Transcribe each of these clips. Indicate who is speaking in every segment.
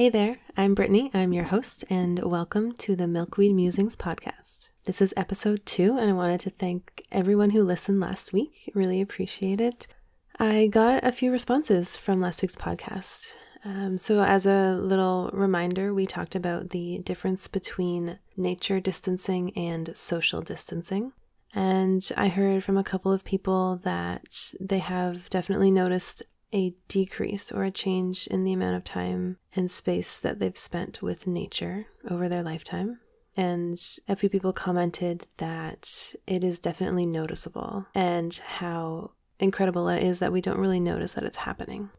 Speaker 1: Hey there, I'm Brittany. I'm your host, and welcome to the Milkweed Musings podcast. This is episode two, and I wanted to thank everyone who listened last week. Really appreciate it. I got a few responses from last week's podcast. Um, so, as a little reminder, we talked about the difference between nature distancing and social distancing. And I heard from a couple of people that they have definitely noticed a decrease or a change in the amount of time and space that they've spent with nature over their lifetime. And a few people commented that it is definitely noticeable and how incredible it is that we don't really notice that it's happening.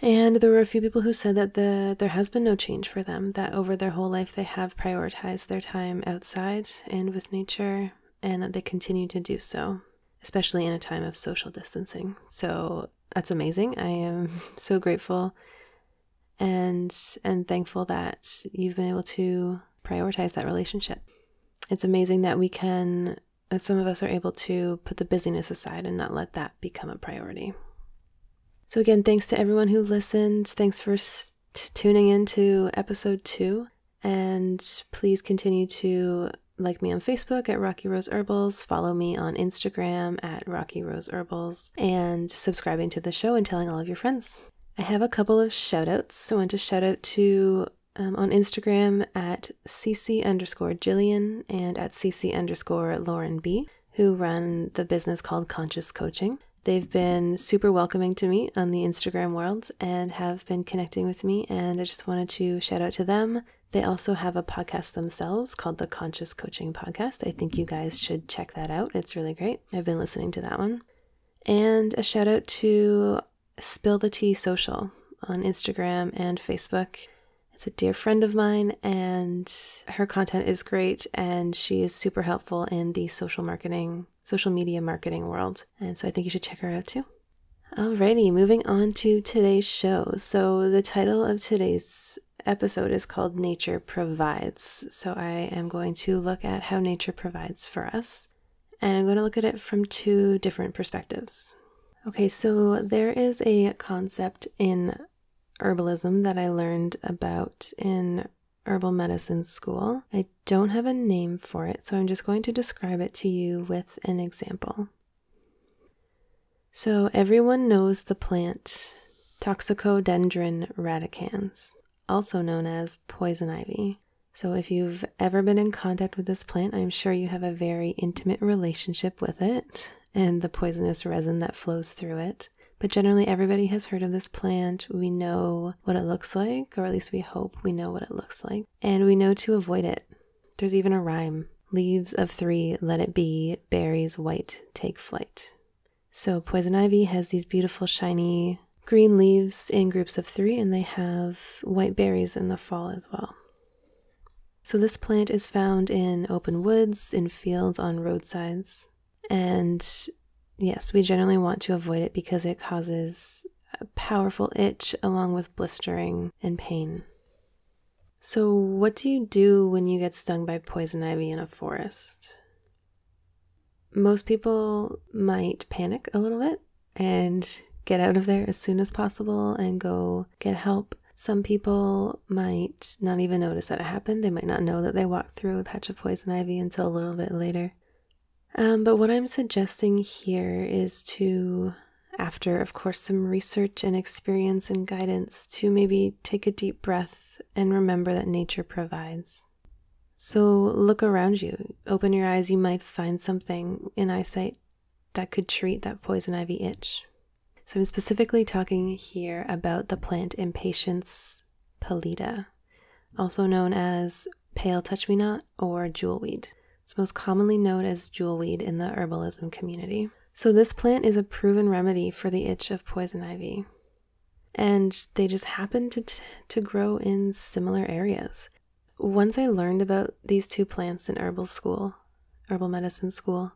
Speaker 1: And there were a few people who said that the there has been no change for them, that over their whole life they have prioritized their time outside and with nature, and that they continue to do so, especially in a time of social distancing. So that's amazing. I am so grateful and and thankful that you've been able to prioritize that relationship. It's amazing that we can that some of us are able to put the busyness aside and not let that become a priority. So again, thanks to everyone who listened. Thanks for tuning in to episode 2 and please continue to like me on Facebook at Rocky Rose Herbals, follow me on Instagram at Rocky Rose Herbals, and subscribing to the show and telling all of your friends. I have a couple of shout outs. I want to shout out to um, on Instagram at cc underscore Jillian and at cc underscore Lauren B, who run the business called Conscious Coaching. They've been super welcoming to me on the Instagram world and have been connecting with me, and I just wanted to shout out to them. They also have a podcast themselves called the Conscious Coaching Podcast. I think you guys should check that out. It's really great. I've been listening to that one. And a shout out to Spill the Tea Social on Instagram and Facebook. It's a dear friend of mine, and her content is great, and she is super helpful in the social marketing, social media marketing world. And so I think you should check her out too. Alrighty, moving on to today's show. So, the title of today's episode is called Nature Provides. So, I am going to look at how nature provides for us, and I'm going to look at it from two different perspectives. Okay, so there is a concept in herbalism that I learned about in herbal medicine school. I don't have a name for it, so I'm just going to describe it to you with an example. So, everyone knows the plant Toxicodendron radicans, also known as poison ivy. So, if you've ever been in contact with this plant, I'm sure you have a very intimate relationship with it and the poisonous resin that flows through it. But generally, everybody has heard of this plant. We know what it looks like, or at least we hope we know what it looks like, and we know to avoid it. There's even a rhyme Leaves of three, let it be, berries white, take flight. So, poison ivy has these beautiful, shiny green leaves in groups of three, and they have white berries in the fall as well. So, this plant is found in open woods, in fields, on roadsides, and yes, we generally want to avoid it because it causes a powerful itch along with blistering and pain. So, what do you do when you get stung by poison ivy in a forest? Most people might panic a little bit and get out of there as soon as possible and go get help. Some people might not even notice that it happened. They might not know that they walked through a patch of poison ivy until a little bit later. Um, but what I'm suggesting here is to, after, of course, some research and experience and guidance, to maybe take a deep breath and remember that nature provides. So look around you, open your eyes, you might find something in eyesight that could treat that poison ivy itch. So I'm specifically talking here about the plant Impatiens pallida, also known as pale touch me not or jewelweed. It's most commonly known as jewelweed in the herbalism community. So this plant is a proven remedy for the itch of poison ivy and they just happen to, t- to grow in similar areas. Once I learned about these two plants in herbal school, herbal medicine school,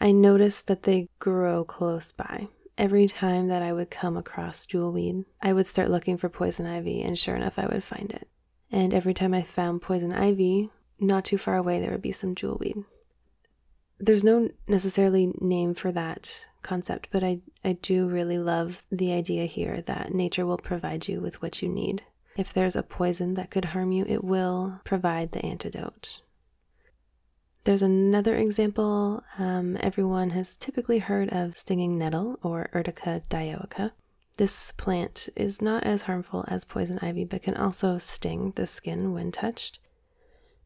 Speaker 1: I noticed that they grow close by. Every time that I would come across jewelweed, I would start looking for poison ivy, and sure enough, I would find it. And every time I found poison ivy, not too far away, there would be some jewelweed. There's no necessarily name for that concept, but I, I do really love the idea here that nature will provide you with what you need. if there's a poison that could harm you, it will provide the antidote. There's another example. Um, everyone has typically heard of stinging nettle or Urtica dioica. This plant is not as harmful as poison ivy, but can also sting the skin when touched.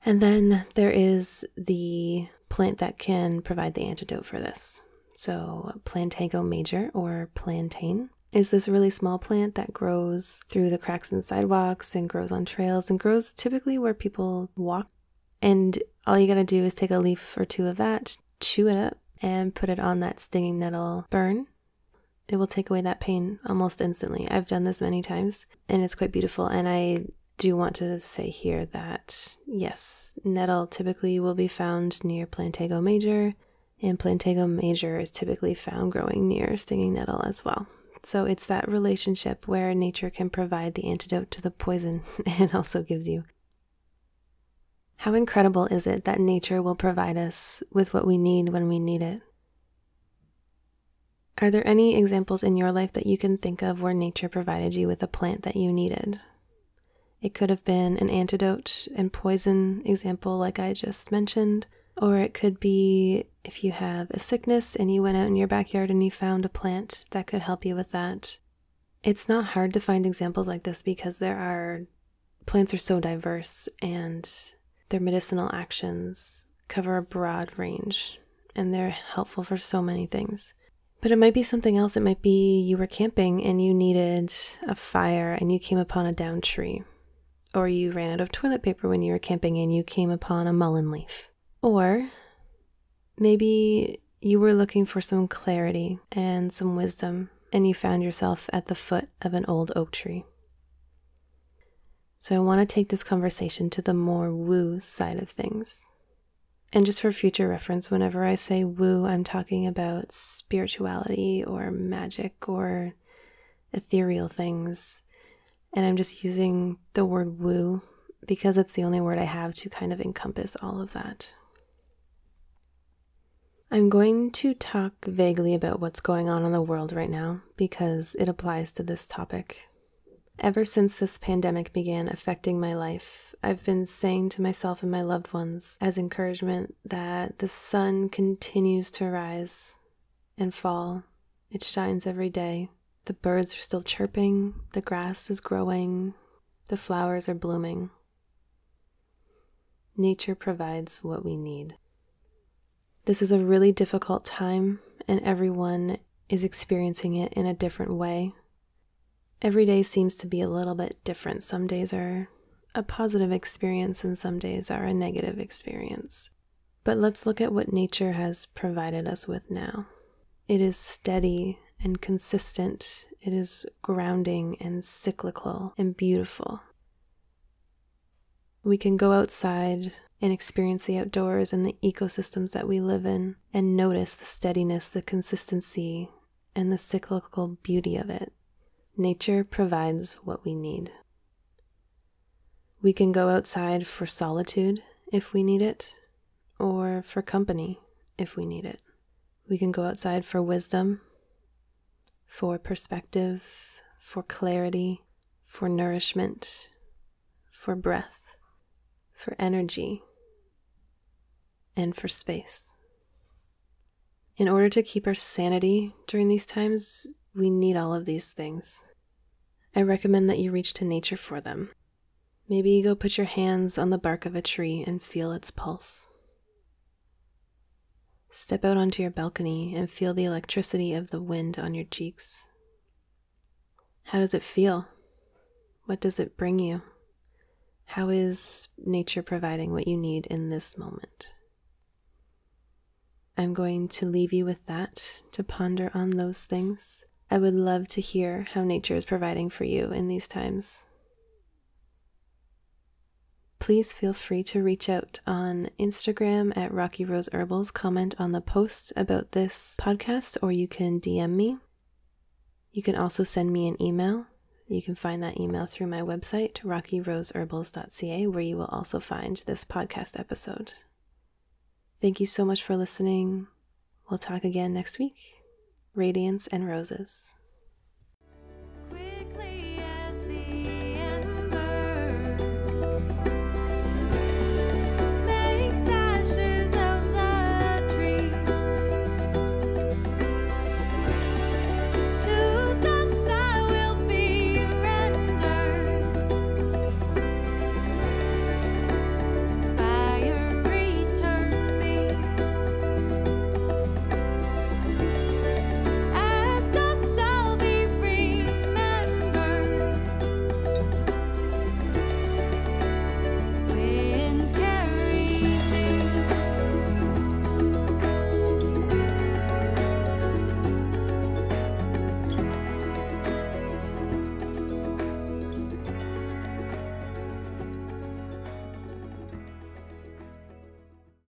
Speaker 1: And then there is the plant that can provide the antidote for this. So, Plantago major or plantain is this really small plant that grows through the cracks in sidewalks and grows on trails and grows typically where people walk. And all you gotta do is take a leaf or two of that, chew it up, and put it on that stinging nettle burn. It will take away that pain almost instantly. I've done this many times and it's quite beautiful. And I do want to say here that yes, nettle typically will be found near Plantago major, and Plantago major is typically found growing near stinging nettle as well. So it's that relationship where nature can provide the antidote to the poison it also gives you. How incredible is it that nature will provide us with what we need when we need it? Are there any examples in your life that you can think of where nature provided you with a plant that you needed? It could have been an antidote and poison example, like I just mentioned, or it could be if you have a sickness and you went out in your backyard and you found a plant that could help you with that. It's not hard to find examples like this because there are plants are so diverse and their medicinal actions cover a broad range and they're helpful for so many things. But it might be something else. It might be you were camping and you needed a fire and you came upon a down tree. Or you ran out of toilet paper when you were camping and you came upon a mullein leaf. Or maybe you were looking for some clarity and some wisdom, and you found yourself at the foot of an old oak tree. So I want to take this conversation to the more woo side of things. And just for future reference, whenever I say woo, I'm talking about spirituality or magic or ethereal things. And I'm just using the word woo because it's the only word I have to kind of encompass all of that. I'm going to talk vaguely about what's going on in the world right now because it applies to this topic. Ever since this pandemic began affecting my life, I've been saying to myself and my loved ones as encouragement that the sun continues to rise and fall. It shines every day. The birds are still chirping, the grass is growing, the flowers are blooming. Nature provides what we need. This is a really difficult time, and everyone is experiencing it in a different way. Every day seems to be a little bit different. Some days are a positive experience, and some days are a negative experience. But let's look at what nature has provided us with now. It is steady and consistent, it is grounding and cyclical and beautiful. We can go outside and experience the outdoors and the ecosystems that we live in and notice the steadiness, the consistency, and the cyclical beauty of it. Nature provides what we need. We can go outside for solitude if we need it, or for company if we need it. We can go outside for wisdom, for perspective, for clarity, for nourishment, for breath, for energy, and for space. In order to keep our sanity during these times, we need all of these things. I recommend that you reach to nature for them. Maybe you go put your hands on the bark of a tree and feel its pulse. Step out onto your balcony and feel the electricity of the wind on your cheeks. How does it feel? What does it bring you? How is nature providing what you need in this moment? I'm going to leave you with that to ponder on those things. I would love to hear how nature is providing for you in these times. Please feel free to reach out on Instagram at Rocky Rose Herbals, comment on the post about this podcast, or you can DM me. You can also send me an email. You can find that email through my website, rockyroseherbals.ca, where you will also find this podcast episode. Thank you so much for listening. We'll talk again next week. Radiance and Roses.